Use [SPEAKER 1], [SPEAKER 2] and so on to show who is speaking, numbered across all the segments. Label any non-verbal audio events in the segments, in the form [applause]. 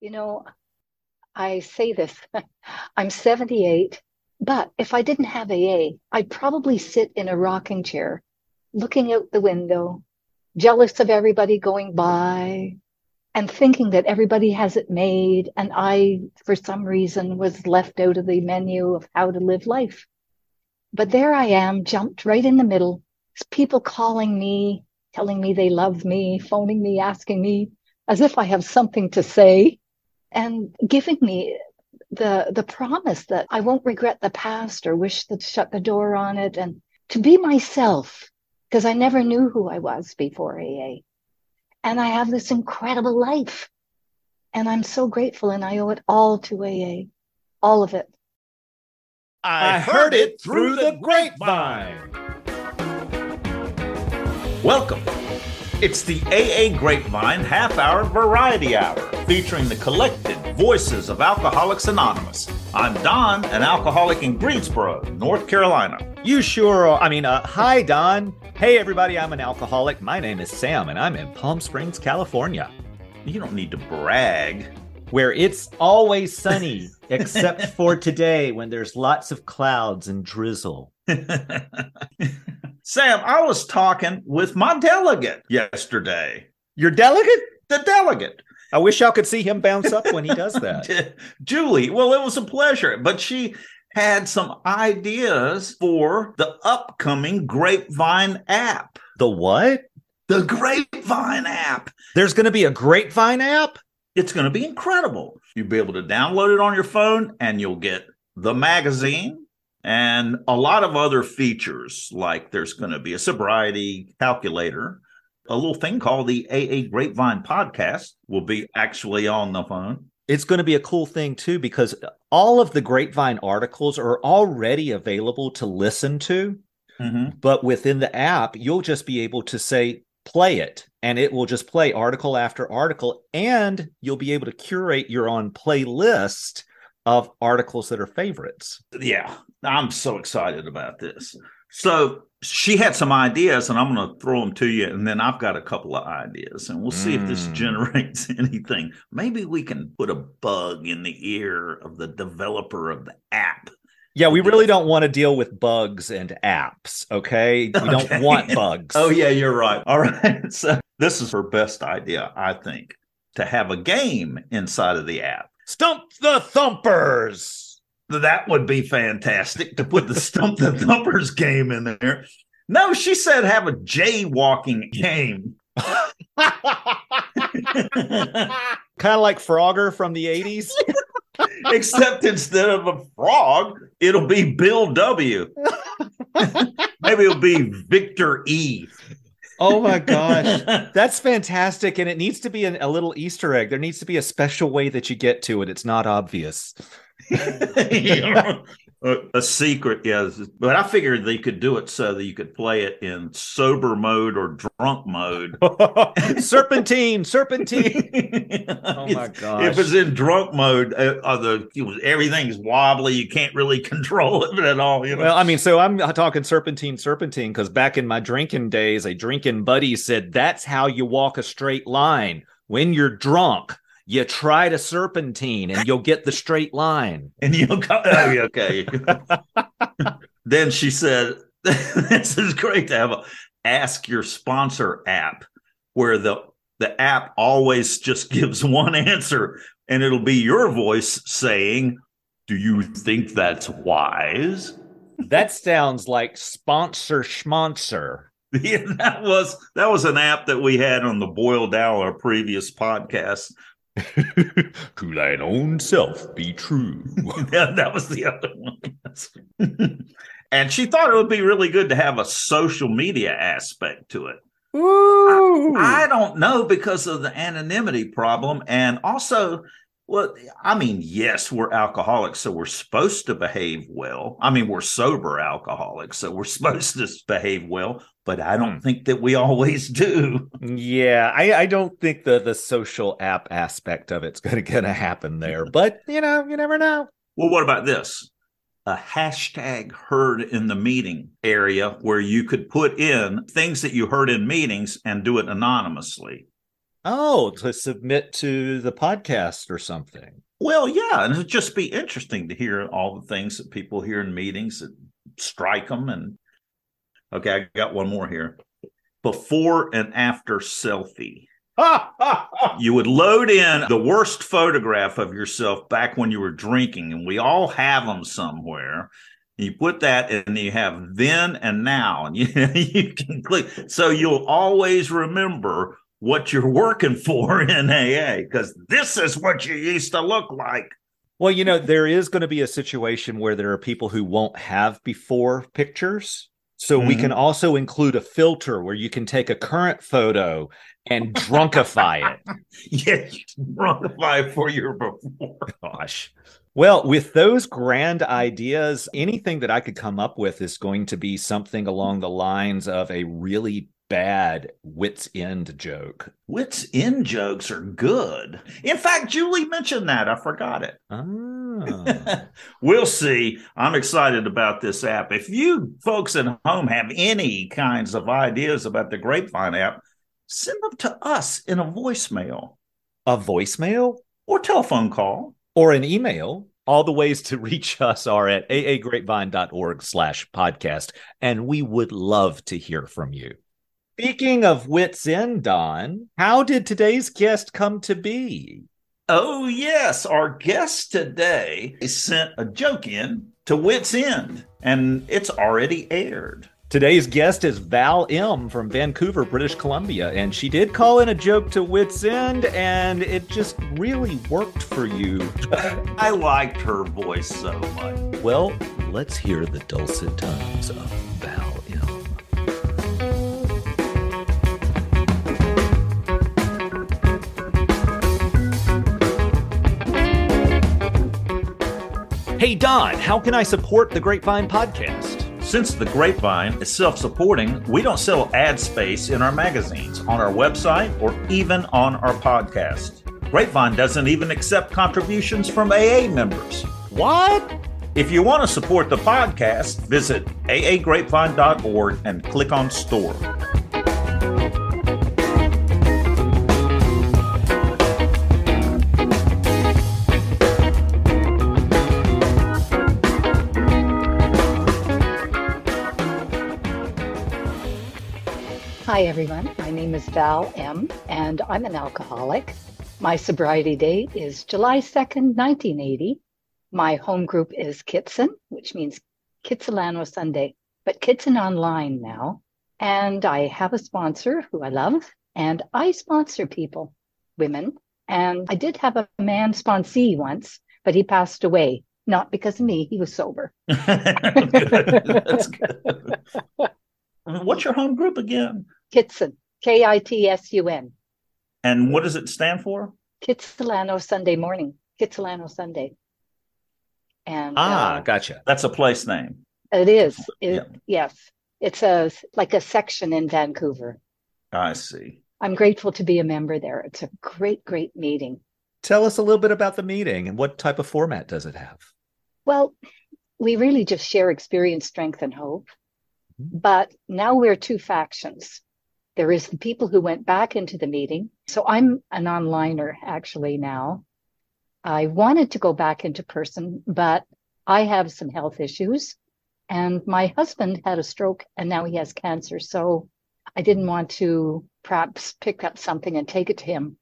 [SPEAKER 1] You know, I say this [laughs] I'm 78, but if I didn't have AA, I'd probably sit in a rocking chair looking out the window, jealous of everybody going by, and thinking that everybody has it made. And I, for some reason, was left out of the menu of how to live life. But there I am, jumped right in the middle. People calling me, telling me they love me, phoning me, asking me as if I have something to say, and giving me the the promise that I won't regret the past or wish to shut the door on it, and to be myself because I never knew who I was before AA. And I have this incredible life. And I'm so grateful, and I owe it all to AA, all of it.
[SPEAKER 2] I heard it through the grapevine. Welcome. It's the AA Grapevine Half Hour Variety Hour, featuring the collected voices of Alcoholics Anonymous. I'm Don, an alcoholic in Greensboro, North Carolina.
[SPEAKER 3] You sure are. I mean, uh, hi, Don. Hey, everybody, I'm an alcoholic. My name is Sam, and I'm in Palm Springs, California.
[SPEAKER 2] You don't need to brag.
[SPEAKER 3] Where it's always sunny, [laughs] except for today when there's lots of clouds and drizzle. [laughs]
[SPEAKER 2] Sam, I was talking with my delegate yesterday.
[SPEAKER 3] Your delegate?
[SPEAKER 2] The delegate.
[SPEAKER 3] I wish y'all could see him bounce up when he does [laughs] that.
[SPEAKER 2] Julie, well, it was a pleasure, but she had some ideas for the upcoming Grapevine app.
[SPEAKER 3] The what?
[SPEAKER 2] The Grapevine app.
[SPEAKER 3] There's going to be a Grapevine app?
[SPEAKER 2] It's going to be incredible. You'll be able to download it on your phone and you'll get the magazine and a lot of other features, like there's going to be a sobriety calculator. A little thing called the AA Grapevine podcast will be actually on the phone
[SPEAKER 3] it's going to be a cool thing too because all of the grapevine articles are already available to listen to mm-hmm. but within the app you'll just be able to say play it and it will just play article after article and you'll be able to curate your own playlist of articles that are favorites
[SPEAKER 2] yeah i'm so excited about this so she had some ideas and I'm going to throw them to you. And then I've got a couple of ideas and we'll see mm. if this hmm. generates [laughs] anything. Maybe we can put a bug in the ear of the developer of the app.
[SPEAKER 3] Yeah, we really don't want to deal with bugs and apps. Okay. We okay. don't want [laughs] bugs.
[SPEAKER 2] oh, yeah, you're right. [laughs] All right. So this is her best idea, I think, to have a game inside of the app.
[SPEAKER 3] Stump the Thumpers
[SPEAKER 2] that would be fantastic to put the Stump the Thumpers game in there. No, she said have a jaywalking game. [laughs]
[SPEAKER 3] kind of like Frogger from the 80s. [laughs]
[SPEAKER 2] Except instead of a frog, it'll be Bill W. [laughs] Maybe it'll be Victor E.
[SPEAKER 3] Oh my gosh. That's fantastic. And it needs to be an, a little Easter egg. There needs to be a special way that you get to it. It's not obvious. [laughs]
[SPEAKER 2] a secret, yes. But I figured they could do it so that you could play it in sober mode or drunk mode. [laughs]
[SPEAKER 3] serpentine, serpentine. [laughs] oh my god!
[SPEAKER 2] If it's in drunk mode, uh, the everything's wobbly. You can't really control it at all. You know?
[SPEAKER 3] Well, I mean, so I'm talking serpentine, serpentine because back in my drinking days, a drinking buddy said that's how you walk a straight line when you're drunk you try to serpentine and you'll get the straight line. [laughs]
[SPEAKER 2] And you'll go, oh, okay. [laughs] then she said, [laughs] This is great to have a ask your sponsor app where the the app always just gives one answer and it'll be your voice saying, Do you think that's wise?
[SPEAKER 3] That sounds like sponsor schmonser.
[SPEAKER 2] Yeah, that was that was an app that we had on the Boil Down our previous podcast
[SPEAKER 3] to thine own self be true. [laughs]
[SPEAKER 2] yeah, that was the other one. and she thought it would be really good to have a social media aspect to it. I, I, don't know because of the anonymity problem. And also, well, I mean, yes, we're alcoholics, so we're supposed to behave well. I mean, we're sober alcoholics, so we're [laughs] supposed to behave well but I don't hmm. think that we always do.
[SPEAKER 3] Yeah, I, I don't think the the social app aspect of it's gonna going to happen there. But you know, you never know.
[SPEAKER 2] Well, what about this? A hashtag heard in the meeting area where you could put in things that you heard in meetings and do it anonymously.
[SPEAKER 3] Oh, to submit to the podcast or something.
[SPEAKER 2] Well, yeah, and it'd just be interesting to hear all the things that people hear in meetings that strike them. And okay, I got one more here. Before and after selfie. [laughs] you would load in the worst photograph of yourself back when you were drinking, and we all have them somewhere. You put that, and you have then and now, and you, [laughs] you can click. So you'll always remember what you're working for [laughs] in AA because this is what you used to look like.
[SPEAKER 3] Well, you know, there is going to be a situation where there are people who won't have before pictures. So mm-hmm. we can also include a filter where you can take a current photo and drunkify it. [laughs]
[SPEAKER 2] yeah, drunkify for your before.
[SPEAKER 3] Gosh. Well, with those grand ideas, anything that I could come up with is going to be something along the lines of a really bad wits end joke.
[SPEAKER 2] Wits end jokes are good. In fact, Julie mentioned that. I forgot it.
[SPEAKER 3] Oh. [laughs]
[SPEAKER 2] we'll see. I'm excited about this app. If you folks at home have any kinds of ideas about the Grapevine app, send them to us in a voicemail.
[SPEAKER 3] A voicemail?
[SPEAKER 2] Or telephone call.
[SPEAKER 3] Or an email. All the ways to [laughs] reach us are at aagrapevine.org slash podcast, and we would love to hear from you. Speaking of wits end, Don, how did today's guest come to be?
[SPEAKER 2] Oh, yes. Our guest today sent a joke in to Wits End, and it's already aired.
[SPEAKER 3] Today's guest is Val M from Vancouver, British Columbia, and she did call in a joke to Wits End, and it just really worked for you. [laughs]
[SPEAKER 2] I liked her voice so much.
[SPEAKER 3] Well, let's hear the dulcet tones of Val Hey, Don, how can I support the Grapevine podcast?
[SPEAKER 2] Since the Grapevine is self supporting, we don't sell ad space in our magazines, on our website, or even on our podcast. Grapevine doesn't even accept contributions from AA members.
[SPEAKER 3] What?
[SPEAKER 2] If you want to support the podcast, visit aagrapevine.org and click on store.
[SPEAKER 1] Hi, everyone. My name is Val M., and I'm an alcoholic. My sobriety date is July 2nd, 1980. My home group is Kitsun, which means Kitsilano Sunday, but Kitsun online now. And I have a sponsor who I love, and I sponsor people, women. And I did have a man sponsee once, but he passed away, not because of me. He was sober. [laughs] [laughs] That's
[SPEAKER 2] good. What's your home group again?
[SPEAKER 1] Kitsun, K I T S U N.
[SPEAKER 2] And what does it stand for?
[SPEAKER 1] Kitsilano Sunday morning. Kitsilano Sunday.
[SPEAKER 3] And ah, uh, gotcha.
[SPEAKER 2] That's a place name.
[SPEAKER 1] It is. It, yeah. Yes, it's a like a section in Vancouver.
[SPEAKER 2] I see.
[SPEAKER 1] I'm grateful to be a member there. It's a great, great meeting.
[SPEAKER 3] Tell us a little bit about the meeting and what type of format does it have?
[SPEAKER 1] Well, we really just share experience, strength, and hope. Mm-hmm. But now we're two factions. There is the people who went back into the meeting. So I'm an onliner actually now. I wanted to go back into person, but I have some health issues and my husband had a stroke and now he has cancer. So I didn't want to perhaps pick up something and take it to him.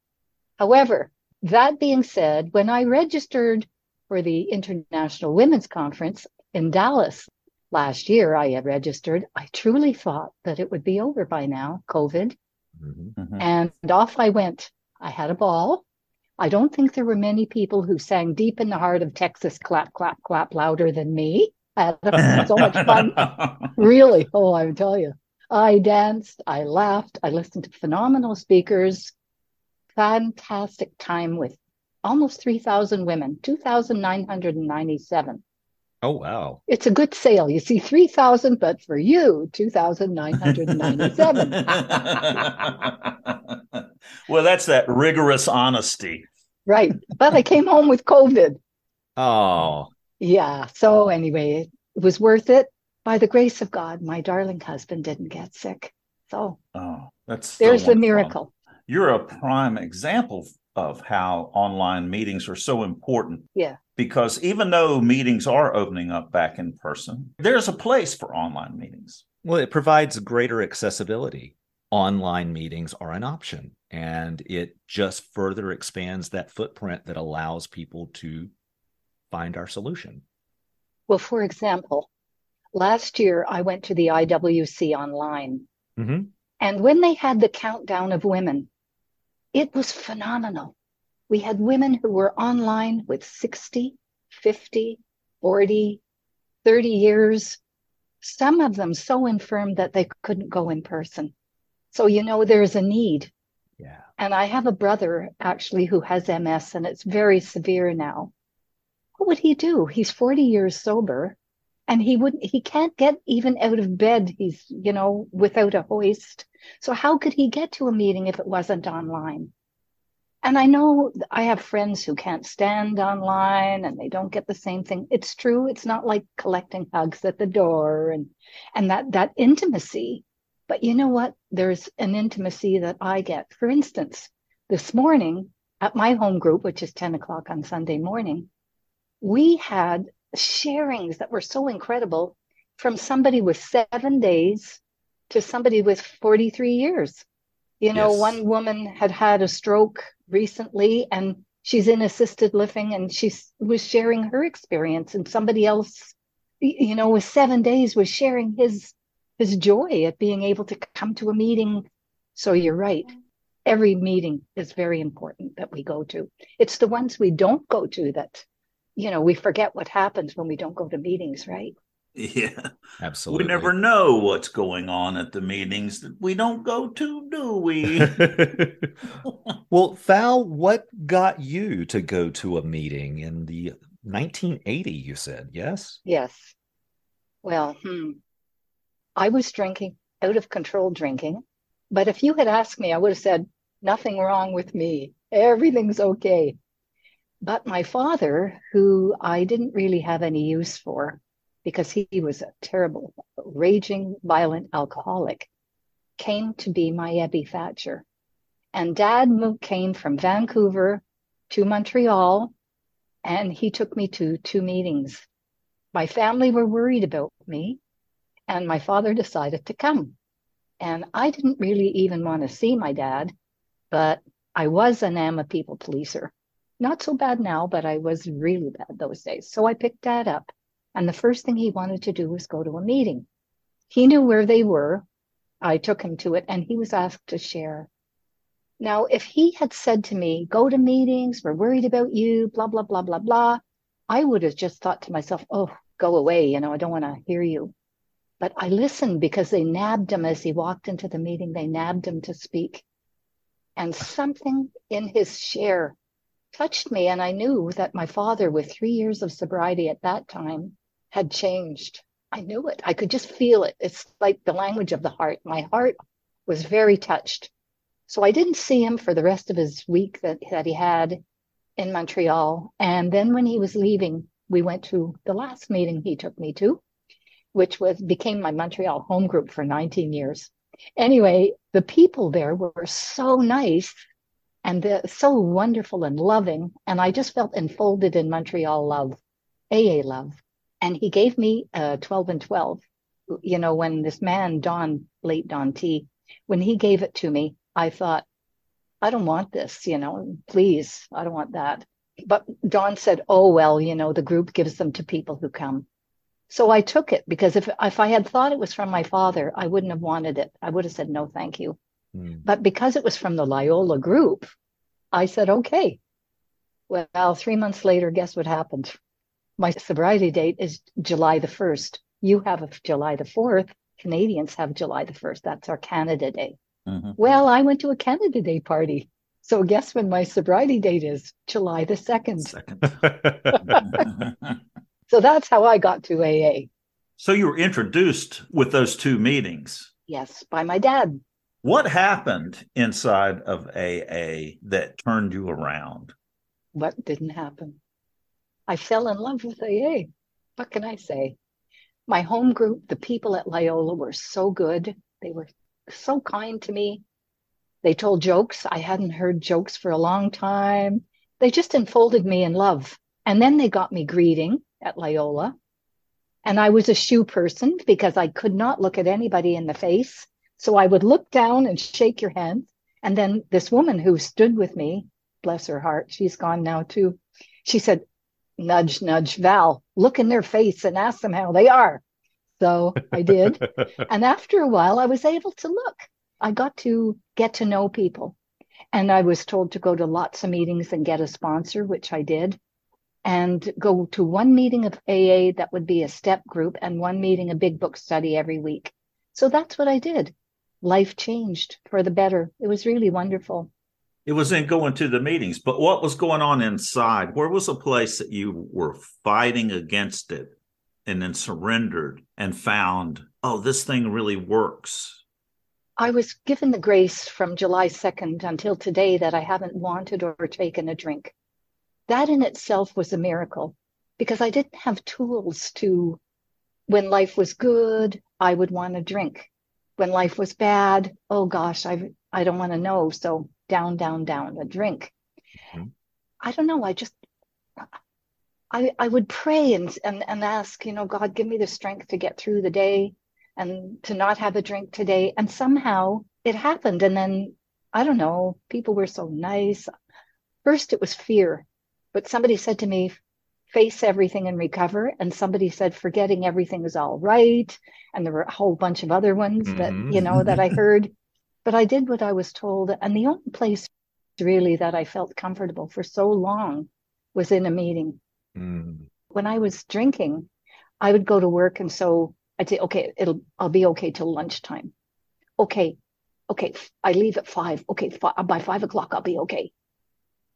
[SPEAKER 1] However, that being said, when I registered for the International Women's Conference in Dallas last year I had registered, I truly thought that it would be over by now, COVID. Mm-hmm. mm-hmm. And off I went. I had a ball. I don't think there were many people who sang deep in the heart of Texas, clap, clap, clap louder than me. I had [laughs] so much fun. really. Oh, I tell you. I danced, I laughed, I listened to phenomenal speakers. Fantastic time with almost 3,000 women, 2,997.
[SPEAKER 3] Oh wow!
[SPEAKER 1] It's a good sale. You see, three thousand, but for you, two thousand nine hundred ninety-seven. [laughs]
[SPEAKER 2] well, that's that rigorous honesty,
[SPEAKER 1] right? But I came home with COVID.
[SPEAKER 3] Oh,
[SPEAKER 1] yeah. So anyway, it was worth it. By the grace of God, my darling husband didn't get sick. So,
[SPEAKER 2] oh, that's
[SPEAKER 1] there's the miracle.
[SPEAKER 2] you're a prime example of how online meetings are so important.
[SPEAKER 1] Yeah.
[SPEAKER 2] Because even though meetings are opening up back in person, there's a place for online meetings.
[SPEAKER 3] Well, it provides greater accessibility. Online meetings are an option, and it just further expands that footprint that allows people to find our solution.
[SPEAKER 1] Well, for example, last year I went to the IWC online. Mm-hmm. And when they had the countdown of women, it was phenomenal. We had women who were online with 60, 50, 40, 30 years, some of them so infirm that they couldn't go in person. So, you know, there's a need.
[SPEAKER 3] Yeah.
[SPEAKER 1] And I have a brother actually who has MS and it's very severe now. What would he do? He's 40 years sober and he wouldn't, he can't get even out of bed. He's, you know, without a hoist. So how could he get to a meeting if it wasn't online? And I know I have friends who can't stand online and they don't get the same thing. It's true. It's not like collecting hugs at the door and, and that, that intimacy. But you know what? There's an intimacy that I get. For instance, this morning at my home group, which is 10 o'clock on Sunday morning, we had sharings that were so incredible from somebody with seven days to somebody with 43 years. You know, yes. one woman had had a stroke recently and she's in assisted living and she was sharing her experience and somebody else you know with seven days was sharing his his joy at being able to come to a meeting. So you're right. Every meeting is very important that we go to. It's the ones we don't go to that you know we forget what happens when we don't go to meetings right
[SPEAKER 2] yeah,
[SPEAKER 3] absolutely.
[SPEAKER 2] We never know what's going on at the meetings that we don't go to, do we? [laughs]
[SPEAKER 3] well, Val, what got you to go to a meeting in the 1980? You said yes.
[SPEAKER 1] Yes. Well, hmm. I was drinking out of control drinking, but if you had asked me, I would have said nothing wrong with me. Everything's okay. But my father, who I didn't really have any use for, because he was a terrible, raging, violent alcoholic, came to be my Ebby Thatcher. And dad came from Vancouver to Montreal, and he took me to two meetings. My family were worried about me, and my father decided to come. And I didn't really even want to see my dad, but I was an AMA people pleaser. Not so bad now, but I was really bad those days. So I picked dad up and the first thing he wanted to do was go to a meeting. He knew where they were. I took him to it and he was asked to share. Now, if he had said to me, go to meetings, we're worried about you, blah, blah, blah, blah, blah, I would have just thought to myself, oh, go away. You know, I don't want to hear you. But I listened because they nabbed him as he walked into the meeting. They nabbed him to speak. And something in his share touched me. And I knew that my father, with three years of sobriety at that time, had changed. I knew it. I could just feel it. It's like the language of the heart. My heart was very touched. So I didn't see him for the rest of his week that, that he had in Montreal. And then when he was leaving, we went to the last meeting he took me to, which was became my Montreal home group for 19 years. Anyway, the people there were so nice and so wonderful and loving. And I just felt enfolded in Montreal love, AA love and he gave me uh, 12 and 12 you know when this man don late don t when he gave it to me i thought i don't want this you know please i don't want that. But don said oh well you know the group gives them to people who come. So i took it because if if i had thought it was from my father i wouldn't have wanted it. I would have said no thank you. Mm. but because it was from the loyola group i said okay. Well three months later guess what happened my sobriety date is July the 1st. You have a July the 4th. Canadians have July the 1st. That's our Canada Day. Mm-hmm. Well, I went to a Canada Day party. So guess when my sobriety date is? July the 2nd. Second. [laughs] so that's how I got to AA.
[SPEAKER 2] So you were introduced with those two meetings?
[SPEAKER 1] Yes, by my dad.
[SPEAKER 2] What happened inside of AA that turned you around?
[SPEAKER 1] What didn't happen? I fell in love with AA. What can I say? My home group, the people at Loyola were so good. They were so kind to me. They told jokes. I hadn't heard jokes for a long time. They just enfolded me in love. And then they got me greeting at Loyola. And I was a shoe person because I could not look at anybody in the face. So I would look down and shake your hand. And then this woman who stood with me, bless her heart, she's gone now too. She said, nudge, nudge, Val, look in their face and ask them how they are. So I did. [laughs] and after a while, I was able to look. I got to get to know people. And I was told to go to lots of meetings and get a sponsor, which I did, and go to one meeting of AA that would be a step group and one meeting, a big book study every week. So that's what I did. Life changed for the better. It was really wonderful.
[SPEAKER 2] It was in going to the meetings, but what was going on inside? Where was a place that you were fighting against it and then surrendered and found, oh, this thing really works?
[SPEAKER 1] I was given the grace from July 2nd until today that I haven't wanted or taken a drink. That in itself was a miracle because I didn't have tools to, when life was good, I would want to drink. When life was bad, oh gosh, I I don't want to know. So down, down, down, a drink. Mm-hmm. I don't know. I just, I, I would pray and, and, and ask, you know, God, give me the strength to get through the day and to not have a drink today. And somehow it happened. And then, I don't know, people were so nice. First, it was fear, but somebody said to me, face everything and recover. And somebody said, forgetting everything is all right. And there were a whole bunch of other ones mm-hmm. that, you know, that I heard. But I did what I was told. And the only place really that I felt comfortable for so long was in a meeting. Mm. When I was drinking, I would go to work. And so I'd say, okay, it'll, I'll be okay till lunchtime. Okay. Okay. I leave at five. Okay. F- by five o'clock, I'll be okay.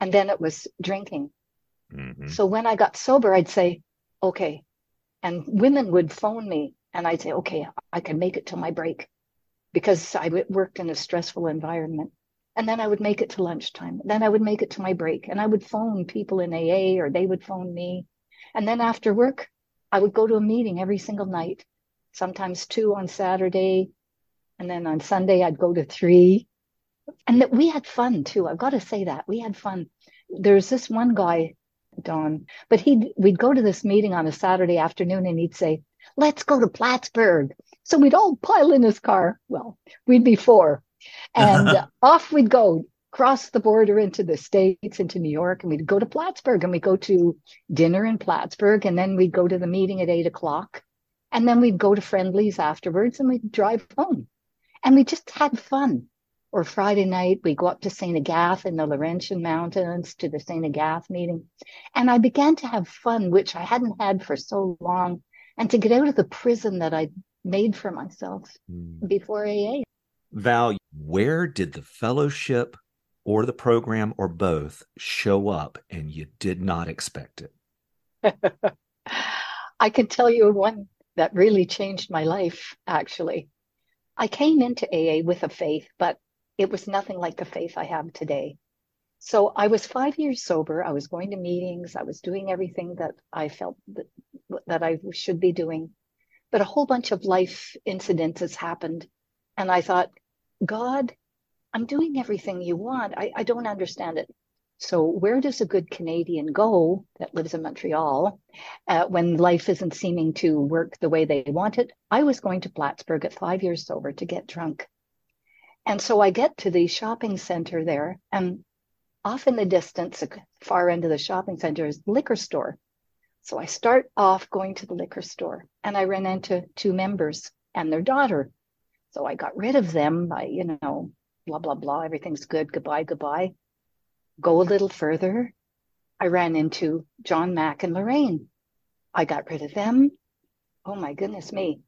[SPEAKER 1] And then it was drinking. Mm-hmm. So when I got sober, I'd say, okay. And women would phone me and I'd say, okay, I can make it till my break because I worked in a stressful environment. And then I would make it to lunchtime. Then I would make it to my break and I would phone people in AA or they would phone me. And then after work, I would go to a meeting every single night, sometimes two on Saturday. And then on Sunday, I'd go to three. And that we had fun too. I've got to say that we had fun. There's this one guy, Don, but he'd, we'd go to this meeting on a Saturday afternoon and he'd say, let's go to Plattsburgh. So we'd all pile in his car. Well, we'd be four. And uh-huh. [laughs] off we'd go, cross the border into the States, into New York, and we'd go to Plattsburgh and we'd go to dinner in Plattsburgh. And then we'd go to the meeting at eight o'clock. And then we'd go to friendlies afterwards and we'd drive home. And we just had fun. Or Friday night, we go up to St. Agathe in the Laurentian Mountains to the St. Agathe meeting. And I began to have fun, which I hadn't had for so long, and to get out of the prison that I'd made for myself mm. before AA.
[SPEAKER 3] Val, where did the fellowship or the program or both show up and you did not expect it? [laughs]
[SPEAKER 1] I can tell you one that really changed my life, actually. I came into AA with a faith, but it was nothing like the faith I have today. So I was five years sober. I was going to meetings. I was doing everything that I felt that, that I should be doing but a whole bunch of life incidents has happened. And I thought, God, I'm doing everything you want. I, I don't understand it. So, where does a good Canadian go that lives in Montreal uh, when life isn't seeming to work the way they want it? I was going to Plattsburgh at five years sober to get drunk. And so I get to the shopping center there, and off in the distance, far end of the shopping center is liquor store. So I start off going to the liquor store and I ran into two members and their daughter. So I got rid of them by, you know, blah, blah, blah. Everything's good. Goodbye, goodbye. Go a little further. I ran into John Mack and Lorraine. I got rid of them. Oh my goodness me.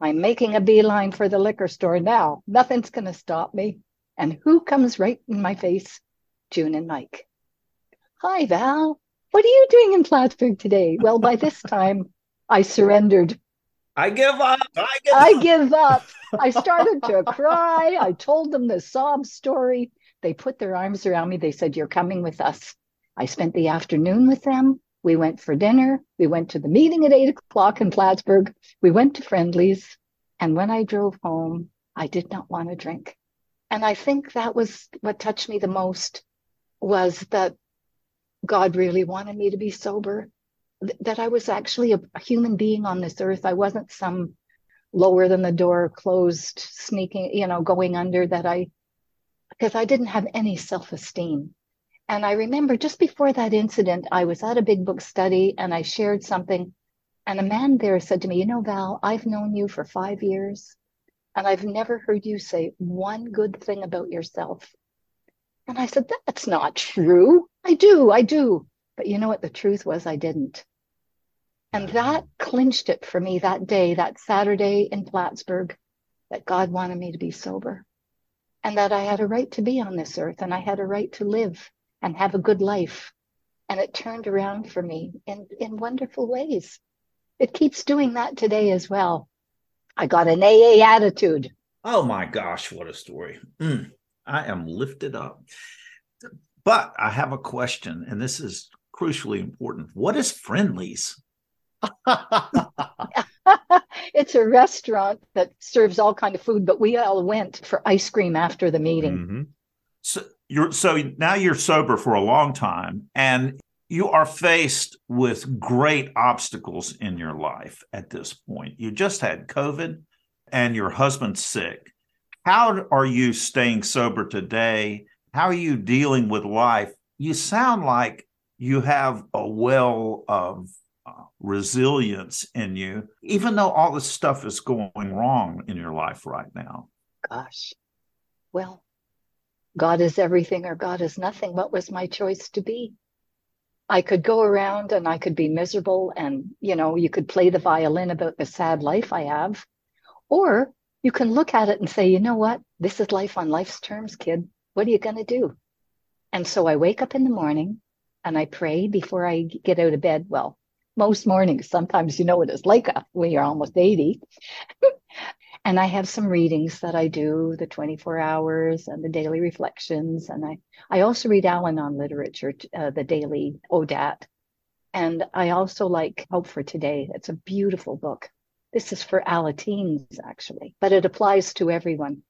[SPEAKER 1] I'm making a beeline for the liquor store now. Nothing's going to stop me. And who comes right in my face? June and Mike. Hi, Val. What are you doing in Plattsburgh today? Well, by this time, I surrendered.
[SPEAKER 2] I give up. I give
[SPEAKER 1] I up. give up. I started to [laughs] cry. I told them the sob story. They put their arms around me. They said, You're coming with us. I spent the afternoon with them. We went for dinner. We went to the meeting at eight o'clock in Plattsburgh. We went to Friendlies. And when I drove home, I did not want to drink. And I think that was what touched me the most was that God really wanted me to be sober, that I was actually a, human being on this earth. I wasn't some lower than the door closed, sneaking, you know, going under that I, because I didn't have any self esteem. And I remember just before that incident, I was at a big book study and I shared something. And a man there said to me, You know, Val, I've known you for five years and I've never heard you say one good thing about yourself. And I said, That's not true. I do, I do. But you know what? The truth was, I didn't. And that clinched it for me that day, that Saturday in Plattsburgh, that God wanted me to be sober and that I had a right to be on this earth and I had a right to live and have a good life. And it turned around for me in, in wonderful ways. It keeps doing that today as well. I got an AA attitude.
[SPEAKER 2] Oh my gosh, what a story. Mm, I am lifted up. But I have a question, and this is crucially important. What is Friendlies? [laughs]
[SPEAKER 1] it's a restaurant that serves all kind of food, but we all went for ice cream after the meeting. Mm-hmm.
[SPEAKER 2] So you're so now you're sober for a long time and you are faced with great obstacles in your life at this point. You just had COVID and your husband's sick. How are you staying sober today? How are you dealing with life? You sound like you have a well of uh, resilience in you, even though all this stuff is going wrong in your life right now.
[SPEAKER 1] Gosh. Well, God is everything or God is nothing. What was my choice to be? I could go around and I could be miserable and, you know, you could play the violin about the sad life I have. Or you can look at it and say, you know what? This is life on life's terms, kid. What are you going to do? And so I wake up in the morning and I pray before I get out of bed. Well, most mornings, sometimes you know what it's like when you're almost 80. [laughs] and I have some readings that I do, the 24 hours and the daily reflections. And I, I also read Al Anon literature, uh, the daily ODAT. And I also like Hope for Today. It's a beautiful book. This is for Alateens, actually, but it applies to everyone.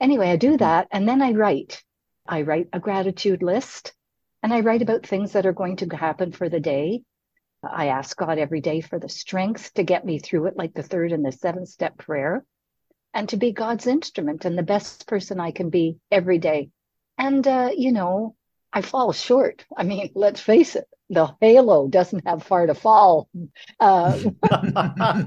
[SPEAKER 1] Anyway, I do mm-hmm. that. And then I write. I write a gratitude list and I write about things that are going to happen for the day. I ask God every day for the strength to get me through it, like the third and the seventh step prayer and to be God's instrument and the best person I can be every day. And, uh, you know, I fall short. I mean, let's face it, the halo doesn't have far to fall. Uh, [laughs]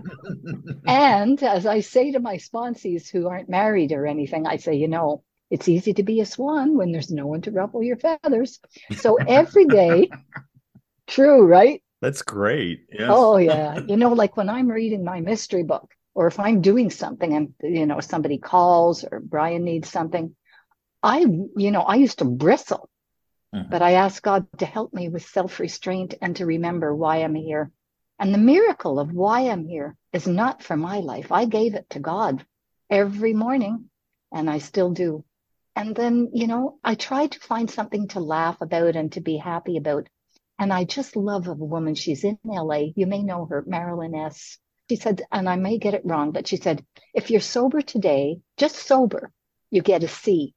[SPEAKER 1] and as I say to my sponsees who aren't married or anything, I say, you know, it's easy to be a swan when there's no one to ruffle your feathers. So every day, [laughs] true, right?
[SPEAKER 3] That's great.
[SPEAKER 1] Yes. Oh, yeah. You know, like when I'm reading my mystery book, or if I'm doing something and you know somebody calls or Brian needs something, I you know I used to bristle, mm-hmm. but I asked God to help me with self restraint and to remember why I'm here. And the miracle of why I'm here is not for my life. I gave it to God every morning, and I still do. And then you know I try to find something to laugh about and to be happy about. And I just love a woman. She's in LA. You may know her, Marilyn S she said, and I may get it wrong, but she said, if you're sober today, just sober, you get a C.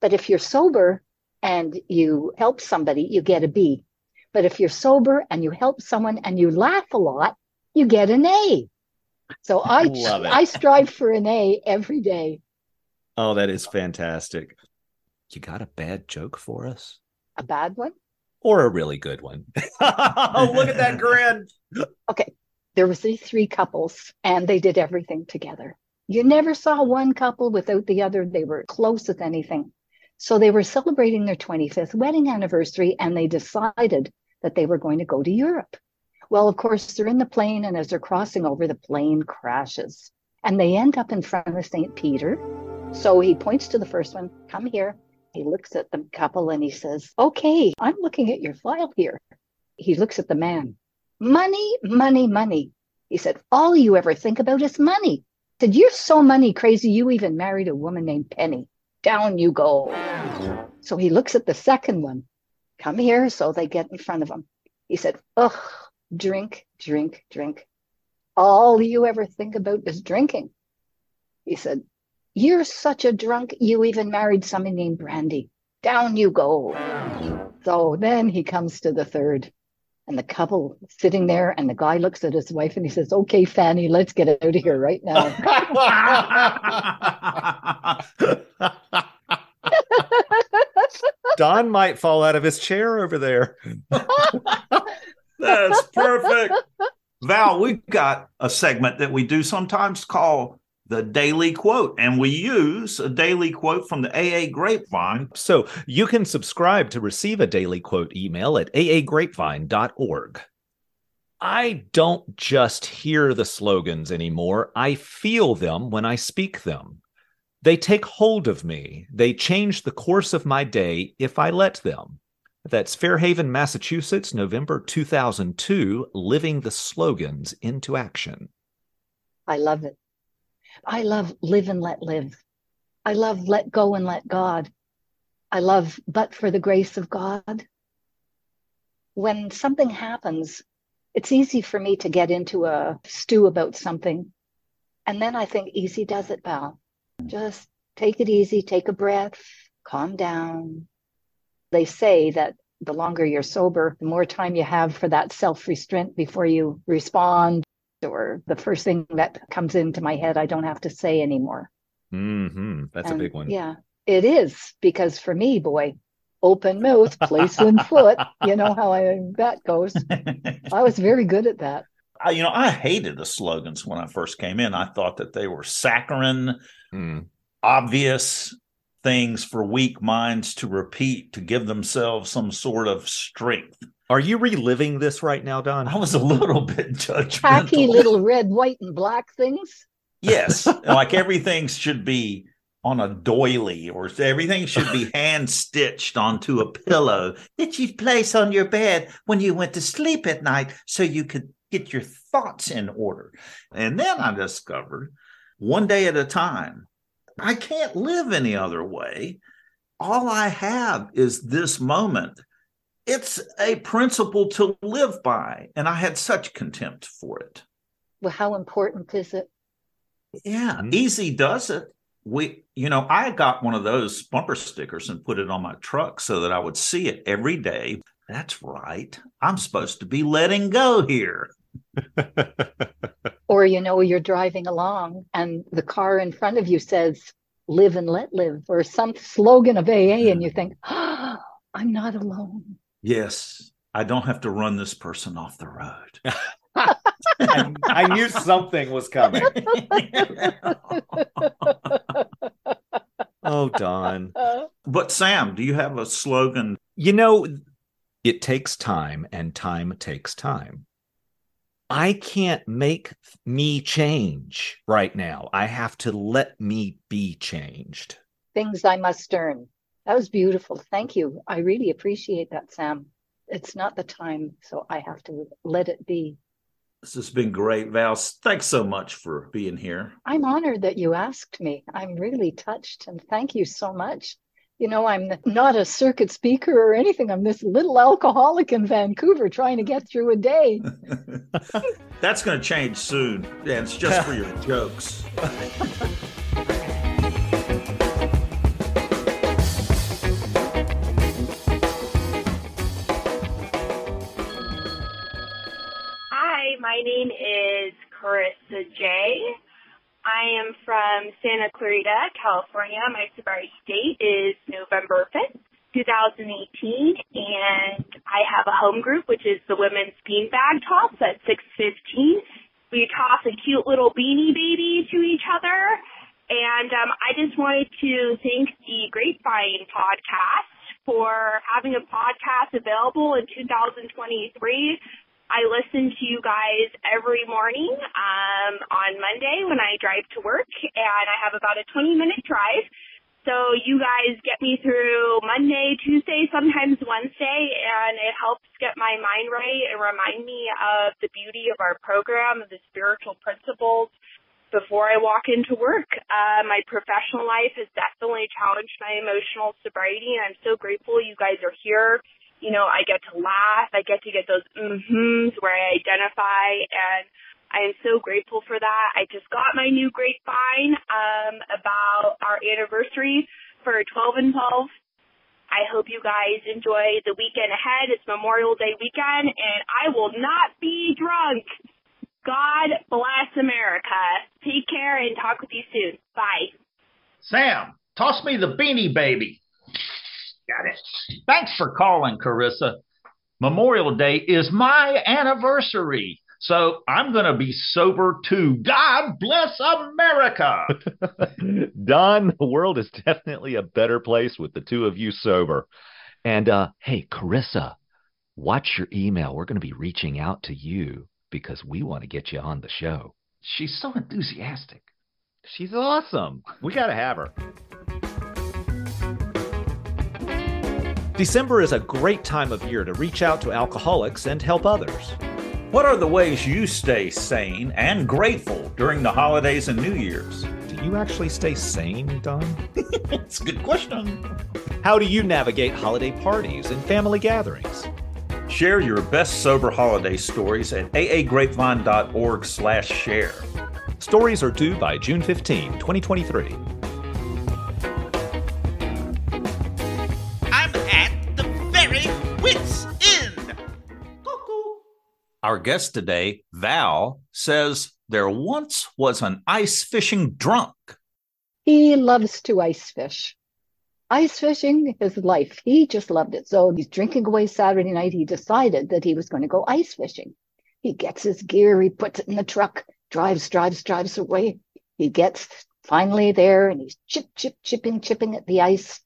[SPEAKER 1] But if you're sober and you help somebody, you get a B. But if you're sober and you help someone and you laugh a lot, you get an A. So I I strive for an A every day.
[SPEAKER 3] Oh, that is fantastic. You got a bad joke for us?
[SPEAKER 1] A bad one?
[SPEAKER 3] Or a really good one? oh, [laughs] look at that grin.
[SPEAKER 1] Okay there was these three couples and they did everything together. You never saw one couple without the other. They were close with anything. So they were celebrating their 25th wedding anniversary and they decided that they were going to go to Europe. Well, of course, they're in the plane, and as they're crossing over, the plane crashes and they end up in front of St. Peter. So he points to the first one, come here. He looks at the couple and he says, Okay, I'm looking at your file here. He looks at the man. Money, money, money. He said, All you ever think about is money. He said, You're so money crazy, you even married a woman named Penny. Down you go. So he looks at the second one. Come here. So they get in front of him. He said, Ugh, drink, drink, drink. All you ever think about is drinking. He said, You're such a drunk, you even married somebody named Brandy. Down you go. So then he comes to the third, and the couple sitting there, and the guy looks at his wife and he says, Okay, Fanny, let's get out of here right now. [laughs]
[SPEAKER 3] Don might fall out of his chair over there. [laughs]
[SPEAKER 2] That's perfect. Val, we've got a segment that we do sometimes call the daily quote, and we use a daily quote from the AA Grapevine.
[SPEAKER 3] So you can subscribe to receive a daily quote email at aagrapevine.org. I don't just hear the slogans anymore, I feel them when I speak them. They take hold of me. They change the course of my day if I let them. That's Fairhaven, Massachusetts, November 2002, Living the Slogans into Action.
[SPEAKER 1] I love it. I love live and let live. I love let go and let God. I love but for the grace of God. When something happens, it's easy for me to get into a stew about something. And then I think easy does it, Val. Just take it easy, take a breath, calm down. They say that the longer you're sober, the more time you have for that self restraint before you respond, or the first thing that comes into my head, I don't have to say anymore.
[SPEAKER 3] Mm-hmm. That's and, a big one.
[SPEAKER 1] Yeah, it is. Because for me, boy, open mouth, place and [laughs] foot, you know how I, that goes. I was very good at that.
[SPEAKER 2] I, you know, I hated the slogans when I first came in. I thought that they were saccharine, mm. obvious things for weak minds to repeat to give themselves some sort of strength.
[SPEAKER 3] Are you reliving this right now, Don?
[SPEAKER 2] I was a little [laughs] bit judgmental.
[SPEAKER 1] Tacky little red, white, and black things.
[SPEAKER 2] Yes, [laughs] like everything should be on a doily or everything should be [laughs] hand stitched onto a pillow that you place on your bed when you went to sleep at night so you could get your thoughts in order. And then I discovered one day at a time, I can't live any other way. All I have is this moment. It's a principle to live by. And I had such contempt for it.
[SPEAKER 1] Well, how important is it?
[SPEAKER 2] Yeah, mm-hmm. easy does it. We, you know, I got one of those bumper stickers and put it on my truck so that I would see it every day. That's right. I'm supposed to be letting go here. [laughs]
[SPEAKER 1] or, you know, you're driving along and the car in front of you says, live and let live, or some slogan of AA, and you think, oh, I'm not alone.
[SPEAKER 2] Yes, I don't have to run this person off the road. [laughs]
[SPEAKER 3] I, I knew something was coming. oh, Don.
[SPEAKER 2] But, Sam, do you have a slogan?
[SPEAKER 3] You know, it takes time, and time takes time. I can't make me change right now. I have to let me be changed.
[SPEAKER 1] Things I must earn. That was beautiful. Thank you. I really appreciate that, Sam. It's not the time, so I have to let it be.
[SPEAKER 2] This has been great, Val. Thanks so much for being here.
[SPEAKER 1] I'm honored that you asked me. I'm really touched, and thank you so much you know, I'm not a circuit speaker or anything. I'm this little alcoholic in Vancouver trying to get through a day. [laughs]
[SPEAKER 2] That's going to change soon. Yeah, it's just for your [laughs] jokes. [laughs]
[SPEAKER 4] name is Carissa J. I am from Santa Clarita, California. My sobriety date is November 5th, 2018, and I have a home group, which is the Women's Beanbag Toss at 615. We toss a cute little beanie baby to each other. And um, I just wanted to thank the Grapevine podcast for having a podcast available in 2023 I listen to you guys every morning um, on Monday when I drive to work, and I have about a 20 minute drive. So you guys get me through Monday, Tuesday, sometimes Wednesday, and it helps get my mind right and remind me of the beauty of our program, of the spiritual principles before I walk into work. Uh, my professional life has definitely challenged my emotional sobriety, and I'm so grateful you guys are here you know, I get to laugh. I get to get those mm-hms where I identify and I am so grateful for that. I just got my new grapevine um, about our anniversary for 12 and 12. I hope you guys enjoy the weekend ahead. It's Memorial Day weekend, and I will not be drunk. God bless America. Take care and talk with you soon. Bye.
[SPEAKER 5] Sam, toss me the beanie baby. Got it. Thanks for calling, Carissa. Memorial Day is my anniversary. So I'm going to be sober too. God bless America. [laughs]
[SPEAKER 3] Don, the world is definitely a better place with the two of you sober. And uh, hey, Carissa, watch your email. We're going to be reaching out to you because we want to get you on the show.
[SPEAKER 5] She's so enthusiastic.
[SPEAKER 3] She's awesome. We got to have her. December is a great time of year to reach out to alcoholics and help others.
[SPEAKER 2] What are the ways you stay sane and grateful during the holidays and New Year's?
[SPEAKER 3] Do you actually stay sane, Don? [laughs]
[SPEAKER 2] It's a good question.
[SPEAKER 3] How do you navigate holiday parties and family gatherings?
[SPEAKER 2] Share your best sober holiday stories at aagrapevine.org slash share.
[SPEAKER 3] Stories are due by June 15, 2023.
[SPEAKER 2] Our guest today, Val, says there once was an ice fishing drunk.
[SPEAKER 1] He loves to ice fish. Ice fishing is life. He just loved it. So he's drinking away Saturday night. He decided that he was going to go ice fishing. He gets his gear, he puts it in the truck, drives, drives, drives away. He gets finally there and he's chip, chip, chipping, chipping at the ice.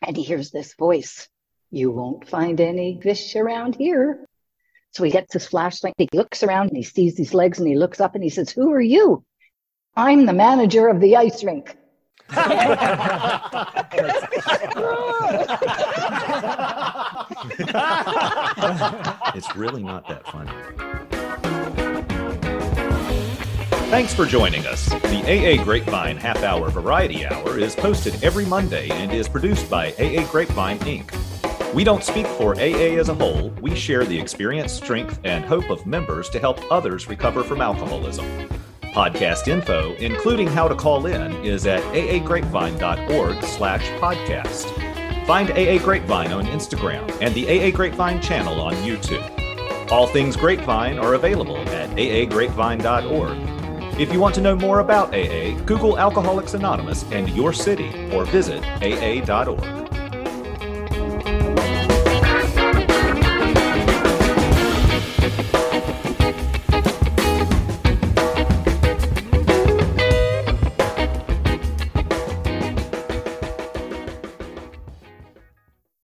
[SPEAKER 1] And he hears this voice You won't find any fish around here. So he gets his flashlight. He looks around and he sees these legs and he looks up and he says, Who are you? I'm the manager of the ice rink.
[SPEAKER 3] it's really not that funny. Thanks for joining us. The AA Grapevine Half Hour Variety Hour is posted every Monday and is produced by AA Grapevine Inc. We don't speak for AA as a whole, we share the experience, strength, and hope of members to help others recover from alcoholism. Podcast info, including how to call in, is at aagrapevine.org slash podcast. Find AA Grapevine on Instagram and the AA Grapevine channel on YouTube. All things Grapevine are available at aagrapevine.org. If you want to know more about AA, Google Alcoholics Anonymous and your city or visit aa.org.